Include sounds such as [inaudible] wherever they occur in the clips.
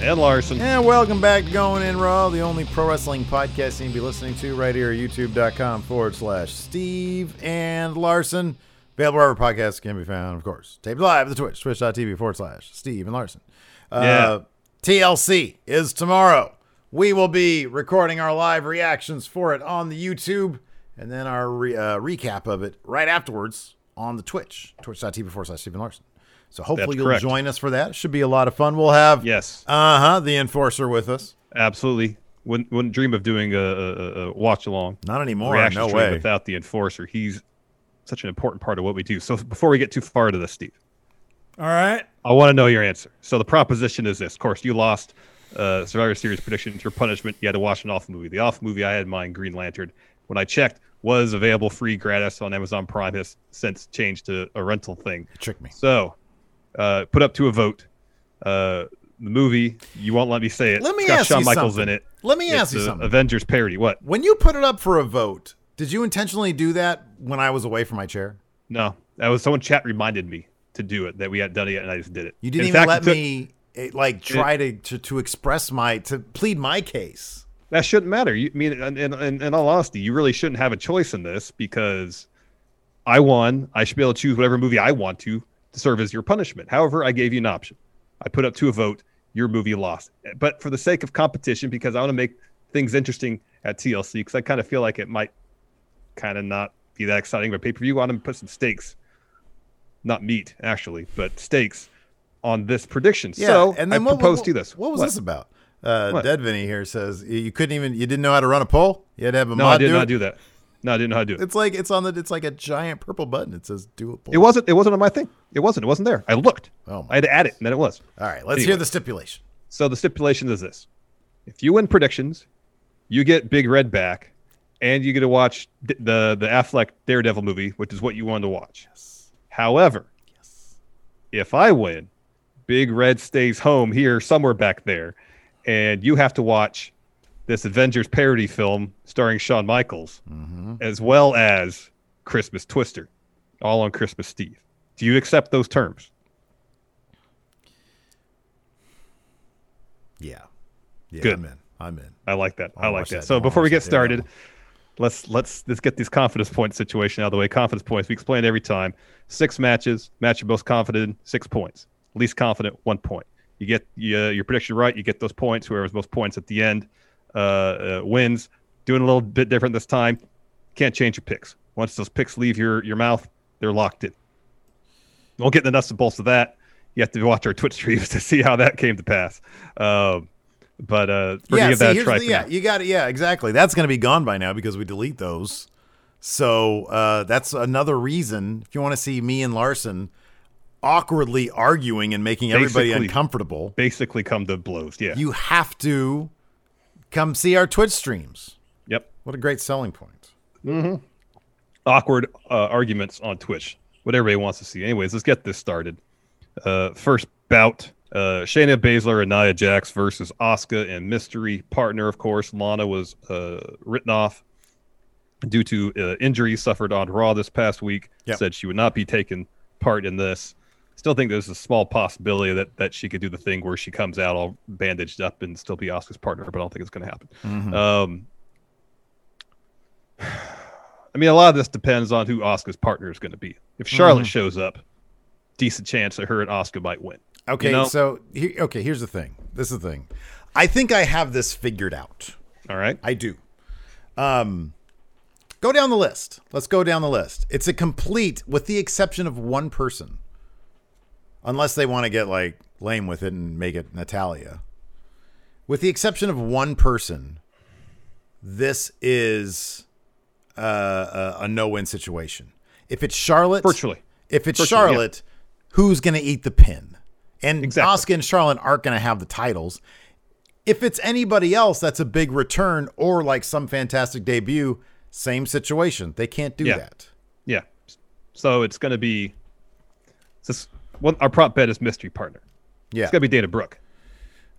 And Larson. And welcome back to Going In Raw, the only pro wrestling podcast you can be listening to right here at youtube.com forward slash Steve and Larson. Available wherever podcasts can be found, of course. Taped live at the Twitch, twitch.tv forward slash Steve and Larson. Uh, Yeah. TLC is tomorrow. We will be recording our live reactions for it on the YouTube and then our re- uh, recap of it right afterwards on the Twitch, twitch.tv forward slash Steve and Larson. So hopefully That's you'll correct. join us for that. Should be a lot of fun. We'll have Yes, uh huh. The enforcer with us. absolutely. Wouldn't, wouldn't dream of doing a, a, a watch along Not anymore. reaction No way. without the enforcer. He's such an important part of what we do. So before we get too far into this, Steve, All right. I want to know your answer. So the proposition is this: of course, you lost uh, Survivor Series predictions. Your punishment: you had to watch an off movie. The off movie I had in mind, Green Lantern. When I checked, was available free gratis on Amazon Prime. Has since changed to a rental thing. Trick me. So, uh, put up to a vote. Uh, the movie, you won't let me say it. Let me ask Shawn you Michaels something. in it. Let me It's ask you something. Avengers parody. What? When you put it up for a vote, did you intentionally do that when I was away from my chair? No, that was someone chat reminded me to do it that we hadn't done it yet, and I just did it. You didn't In even fact, let it took- me eh, like try to, to to express my to plead my case. That shouldn't matter. You I mean, in, in, in all honesty, you really shouldn't have a choice in this because I won. I should be able to choose whatever movie I want to to serve as your punishment. However, I gave you an option. I put up to a vote. Your movie lost. But for the sake of competition, because I want to make things interesting at TLC, because I kind of feel like it might kind of not be that exciting. But pay per view, I want to put some stakes, not meat actually, but stakes on this prediction. Yeah, so and then I what, proposed what, to you this. What was this about? Uh, Dead Vinny here says you- you couldn't even you didn't know how to run a poll. You had to have a No, mod I did do not it? do that. No, I didn't know how to do it. It's like it's on the it's like a giant purple button. It says do a poll. It wasn't. It wasn't on my thing. It wasn't. It wasn't there. I looked. Oh my I had to add it, and then it was. All right, let's hear the stipulation. So the stipulation is this: if you win predictions, you get Big Red back, and you get to watch d- the the Affleck Daredevil movie, which is what you wanted to watch. Yes. However, yes. if I win, Big Red stays home here somewhere back there, and you have to watch this Avengers parody film starring Shawn Michaels, as well as Christmas Twister, all on Christmas Eve. Do you accept those terms? Yeah, yeah, Good. I'm in. I'm in. I like that. I I'll like that. that. So I'll before we get started, let's let's let's get these confidence point situation out of the way. Confidence points. We explain every time. Six matches. Match you're most confident. Six points. Least confident. One point. You get uh, your prediction right. You get those points. Whoever's most points at the end uh, uh, wins. Doing a little bit different this time. Can't change your picks. Once those picks leave your your mouth, they're locked in. Won't get in the nuts and bolts of that. You have to watch our Twitch streams [laughs] to see how that came to pass. Um, but uh, yeah, see, that here's try. the- yeah, you got it. Yeah, exactly. That's going to be gone by now because we delete those. So uh, that's another reason if you want to see me and Larson awkwardly arguing and making everybody uncomfortable, basically come to blows. Yeah. you have to come see our Twitch streams. yep. What a great selling point. Awkward uh, arguments on Twitch. What everybody wants to see. Anyways, let's get this started. Uh, first bout: uh, Shayna Baszler and Nia Jax versus Asuka and mystery partner. Of course, Lana was uh, written off due to uh, injuries suffered on Raw this past week. Yep. Said she would not be taking part in this. Still think there's a small possibility that that she could do the thing where she comes out all bandaged up and still be Asuka's partner, but I don't think it's going to happen. Mhm. Um, [sighs] I mean, a lot of this depends on who Asuka's partner is going to be. If Charlotte Mhm. shows up, decent chance that her and Asuka might win. Okay, know? so he, okay, here's the thing. This is the thing. I think I have this figured out. All right. I do. Um, go down the list. Let's go down the list. It's a complete, with the exception of one person, unless they want to get like lame with it and make it Natalya. With the exception of one person, this is uh, a, a no-win situation. If it's Charlotte, Virtually. if it's Virtually, yeah. Charlotte, who's going to eat the pin? And Exactly. Asuka and Charlotte aren't going to have the titles. If it's anybody else, that's a big return or like some fantastic debut. Same situation. They can't do Yeah. that. Yeah. So it's going to be this. Well, our prop bet is mystery partner. Yeah, It's going to be Dana Brooke.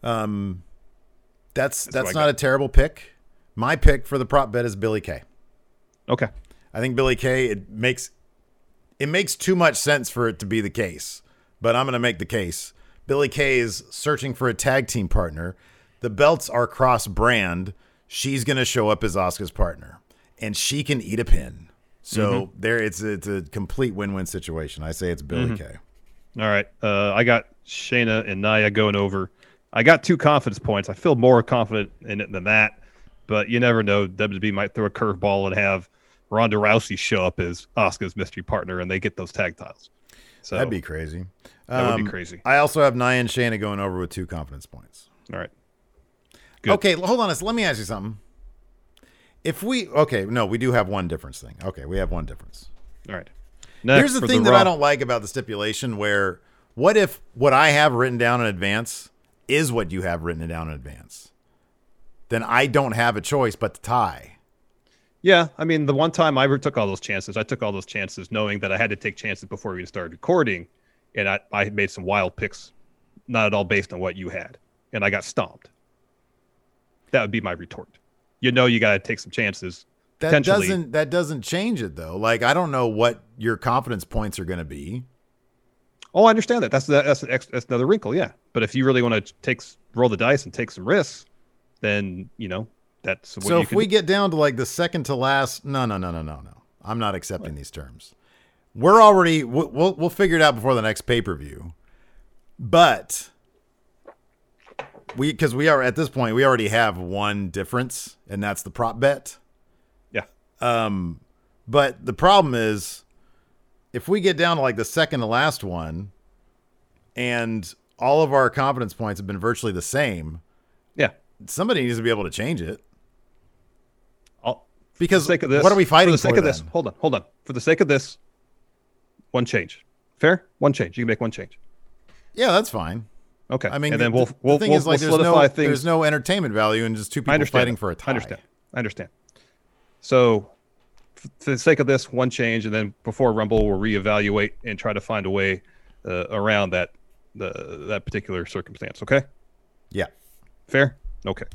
um, that's what that's not a terrible pick. My pick for the prop bet is Billie Kay. Okay. I think Billie Kay it makes it makes too much sense for it to be the case, but I'm going to make the case. Billie Kay is searching for a tag team partner. The belts are cross brand. She's going to show up as Asuka's partner, and she can eat a pin. So there, it's it's a complete win-win situation. I say it's Billie Kay. All right. Uh, I got Shayna and Nia going over. I got two confidence points. I feel more confident in it than that, but you never know. WWE might throw a curveball and have Ronda Rousey show up as Asuka's mystery partner, and they get those tag titles. So That'd be crazy. That would be Um, crazy. I also have Nia and Shayna going over with two confidence points. all right. Good. Okay, hold on. Let me ask you something. If we okay, no, we do have one difference thing. Okay, we have one difference. All right. Next, Here's the thing that Raw- I don't like about the stipulation where what if what I have written down in advance is what you have written down in advance? Then I don't have a choice but to tie. Yeah, I mean, the one time I ever took all those chances, I took all those chances knowing that I had to take chances before we even started recording, and I, I made some wild picks, not at all based on what you had, and I got stomped. That would be my retort. You know, you got to take some chances. That doesn't that doesn't change it though. Like I don't know what your confidence points are going to be. Oh, I understand that. That's that, that's that's another wrinkle. Yeah, but if you really want to take roll the dice and take some risks, then you know that's what so if can we get down to like the second to last, no, no, no, no, no, no. I'm not accepting these terms. We're already we'll we'll, we'll figure it out before the next pay per view, but we because we are at this point we already have one difference and that's the prop bet. Um, but the problem is, if we get down to like the second to last one, and all of our confidence points have been virtually the same, yeah. somebody needs to be able to change it. I'll, Because for the sake of this, what are we fighting for the sake for of this? Hold on, hold on. For the sake of this, one change. Fair? One change. You can make one change. Yeah, that's fine. Okay. I mean, and then we'll the we'll, thing we'll, is like we'll there's no solidify things. there's no entertainment value in just two people fighting that. for a tie. I understand. I understand. So, f- for the sake of this, one change, and then before Rumble, we'll reevaluate and try to find a way uh, around that the that particular circumstance. Okay. Yeah. Fair? Okay.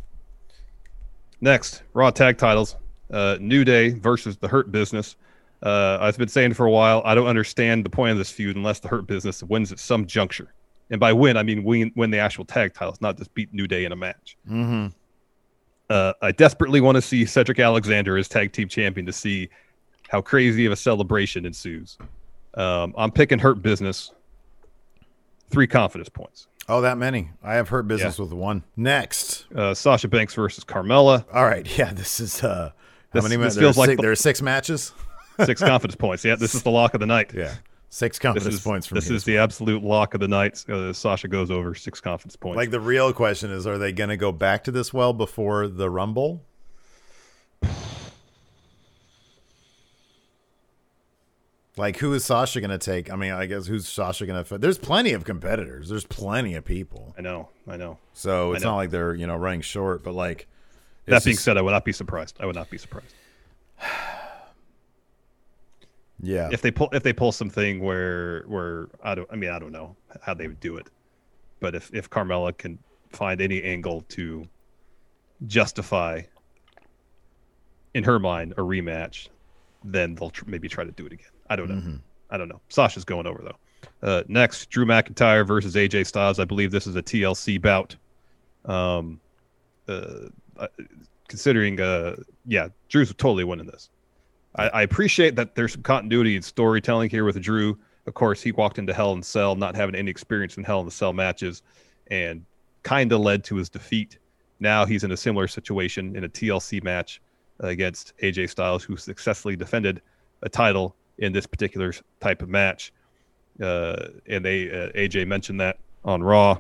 Next, Raw tag titles. Uh, New Day versus the Hurt Business. Uh, I've been saying for a while, I don't understand the point of this feud unless the Hurt Business wins at some juncture. And by win, I mean win, win the actual tag titles, not just beat New Day in a match. Mm-hmm. Uh, I desperately want to see Cedric Alexander as tag team champion to see how crazy of a celebration ensues. Um, I'm picking Hurt Business. Three confidence points. Oh, that many. I have hurt business with one. Next. Uh, Sasha Banks versus Carmella. All right. [laughs] Yeah, this is uh how This- many ma- feels like six, the- there are six matches? Six [laughs] confidence points. Yeah, this is the lock of the night. Yeah. Six This confidence is, points from this me. is the absolute lock of the night. Uh, Sasha goes over six confidence points. like the real question is are they going to go back to this well before the rumble? Like who is Sasha going to take? I mean, I guess who's Sasha going to There's plenty of competitors. There's plenty of people. I know, I know. So it's know. not like they're, you know, running short, but like That being just- said, I would not be surprised. I would not be surprised yeah. if they pull if they pull something where where I don't. I mean, I don't know how they would do it, but if if Carmella can find any angle to justify in her mind a rematch, then they'll tr- maybe try to do it again. I don't know. Mm-hmm. I don't know. Sasha's going over though. Uh, next, Drew McIntyre versus AJ Styles. I believe this is a TLC bout. Um, uh, uh, considering, uh, yeah, Drew's totally winning this. I, I appreciate that there's some continuity and storytelling here with Drew. Of course, he walked into Hell in the Cell not having any experience in Hell in the Cell matches, and kind of led to his defeat. Now he's in a similar situation in a TLC match against AJ Styles, who successfully defended a title in this particular type of match. Uh, and they uh, AJ mentioned that on Raw.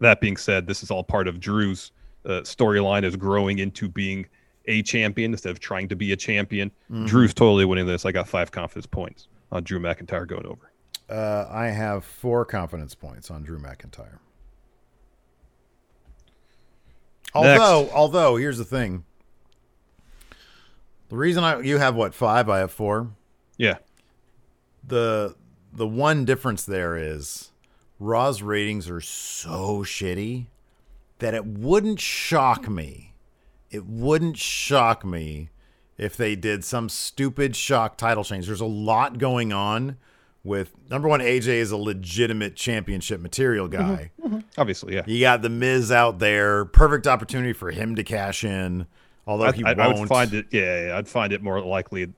That being said, this is all part of Drew's uh, storyline is growing into being a champion instead of trying to be a champion. Mm-hmm. Drew's totally winning this. I got five confidence points on Drew McIntyre going over. Uh, I have four confidence points on Drew McIntyre. Although, Next. although here's the thing. The reason I you have what five, I have four. Yeah. The the one difference there is Raw's ratings are so shitty that it wouldn't shock me. It wouldn't shock me if they did some stupid shock title change. There's a lot going on with number one, AJ is a legitimate championship material guy. Mm-hmm, mm-hmm. Obviously, yeah. You got the Miz out there, perfect opportunity for him to cash in. Although I, he I, won't. I would find it, yeah, I'd find it more likely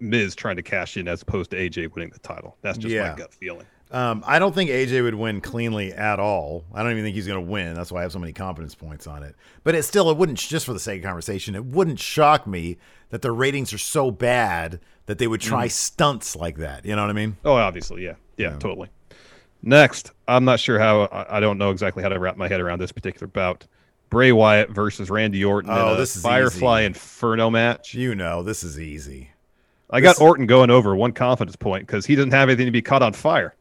Miz trying to cash in as opposed to AJ winning the title. That's just yeah. my gut feeling. Um, I don't think AJ would win cleanly at all. I don't even think he's going to win. That's why I have so many confidence points on it. But it still, it wouldn't just for the sake of conversation, it wouldn't shock me that the ratings are so bad that they would try mm. stunts like that. You know what I mean? Oh, obviously, yeah, yeah, yeah. totally. Next, I'm not sure how. I don't know exactly how to wrap my head around this particular bout. Bray Wyatt versus Randy Orton. Oh, this is Firefly easy. Inferno match. You know, this is easy. I this... got Orton going over one confidence point because he doesn't have anything to be caught on fire.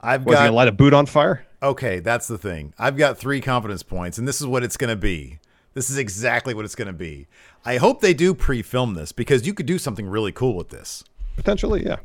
I've Was got he light a boot on fire. Okay, that's the thing. I've got three confidence points, and this is what it's going to be. This is exactly what it's going to be. I hope they do pre-film this because you could do something really cool with this. Potentially, yeah.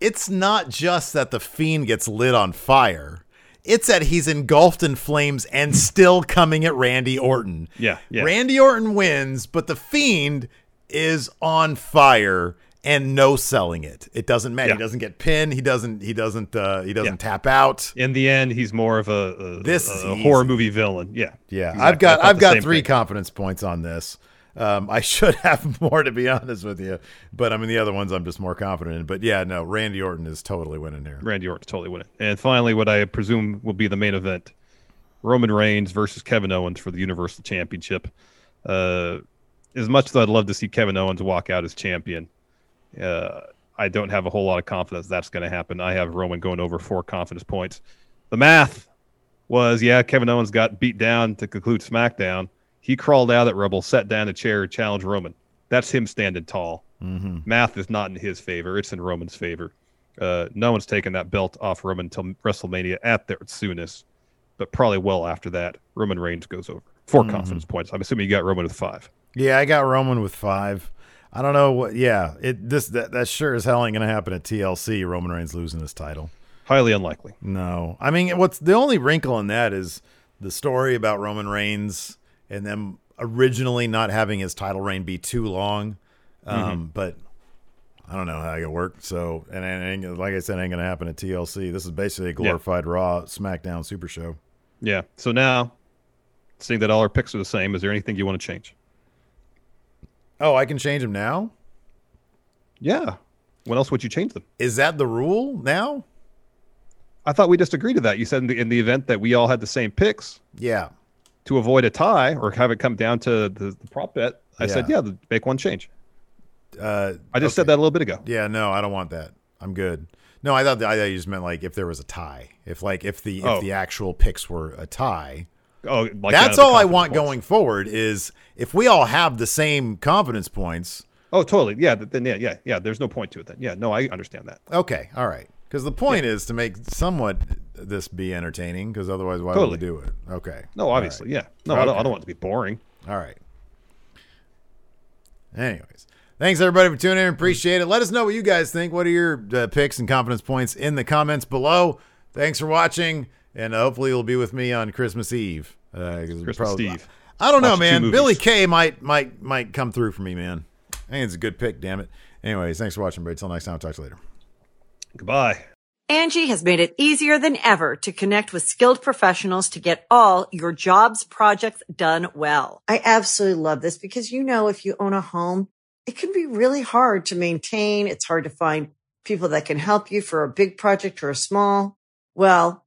It's not just that the fiend gets lit on fire. It's that he's engulfed in flames and still coming at Randy Orton. Yeah, yeah. Randy Orton wins, but the fiend is on fire and no selling it. It doesn't matter. Yeah. He doesn't get pinned. He doesn't. He doesn't. Uh, he doesn't yeah. tap out. In the end, he's more of a, a this a, a horror movie villain. Yeah, yeah. Exactly. I've got I've got three thing. confidence points on this. Um, I [laughs] should have more to be honest with you, but I mean the other ones I'm just more confident in. But yeah, no, Randy Orton is totally winning here. Randy Orton's totally winning. And finally, what I presume will be the main event: Roman Reigns versus Kevin Owens for the Universal Championship. Uh, as much as I'd love to see Kevin Owens walk out as champion, uh, I don't have a whole lot of confidence that's going to happen. I have Roman going over four confidence points. The math was, yeah, Kevin Owens got beat down to conclude SmackDown. He crawled out at Rebel, sat down a chair, challenged Roman. That's him standing tall. Mm-hmm. Math is not in his favor; it's in Roman's favor. Uh, no one's taken that belt off Roman until WrestleMania at their soonest, but probably well after that. Roman Reigns goes over 4 mm-hmm. confidence points. I'm assuming you got Roman with five. Yeah, I got Roman with five. I don't know what. Yeah, it this that, that sure as hell ain't gonna happen at TLC. Roman Reigns losing his title. Highly unlikely. No, I mean, what's the only wrinkle in that is the story about Roman Reigns and them originally not having his title reign be too long. Um, mm-hmm. But I don't know how it worked. So, and, and, like I said, ain't gonna happen at TLC. This is basically a glorified yeah. Raw SmackDown Super Show. Yeah. So now, seeing that all our picks are the same, is there anything you want to change? Oh, I can change them now? Yeah. When else would you change them? Is that the rule now? I thought we just agreed to that. You said in the, in the event that we all had the same picks. Yeah. To avoid a tie or have it come down to the, the prop bet, I yeah. said, yeah, make one change. Uh, I just okay. said that a little bit ago. Yeah, no, I don't want that. I'm good. No, I thought I thought you just meant like if there was a tie, if like if the oh. if the actual picks were a tie, Oh, like that's all I want points. going forward. Is if we all have the same confidence points. Oh, totally. Yeah. Then yeah, yeah, yeah. There's no point to it. Then yeah. No, I understand that. Okay. All right. Because the point yeah. is to make somewhat this be entertaining. Because otherwise, why totally. would we do it? Okay. No, obviously, right. yeah. No, okay. I, don't, I don't want it to be boring. All right. Anyways, thanks everybody for tuning in. Appreciate it. Let us know what you guys think. What are your uh, picks and confidence points in the comments below? Thanks for watching and uh, hopefully you'll be with me on Christmas Eve. Uh, Christmas probably, Eve. I don't know, man. Billie Kay might might might come through for me, man. I think it's a good pick. Damn it. Anyways, thanks for watching, Brady. Till next time. I'll talk to you later. Goodbye. Angi has made it easier than ever to connect with skilled professionals to get all your jobs projects done well. I absolutely love this because, you know, if you own a home, it can be really hard to maintain. It's hard to find people that can help you for a big project or a small. Well,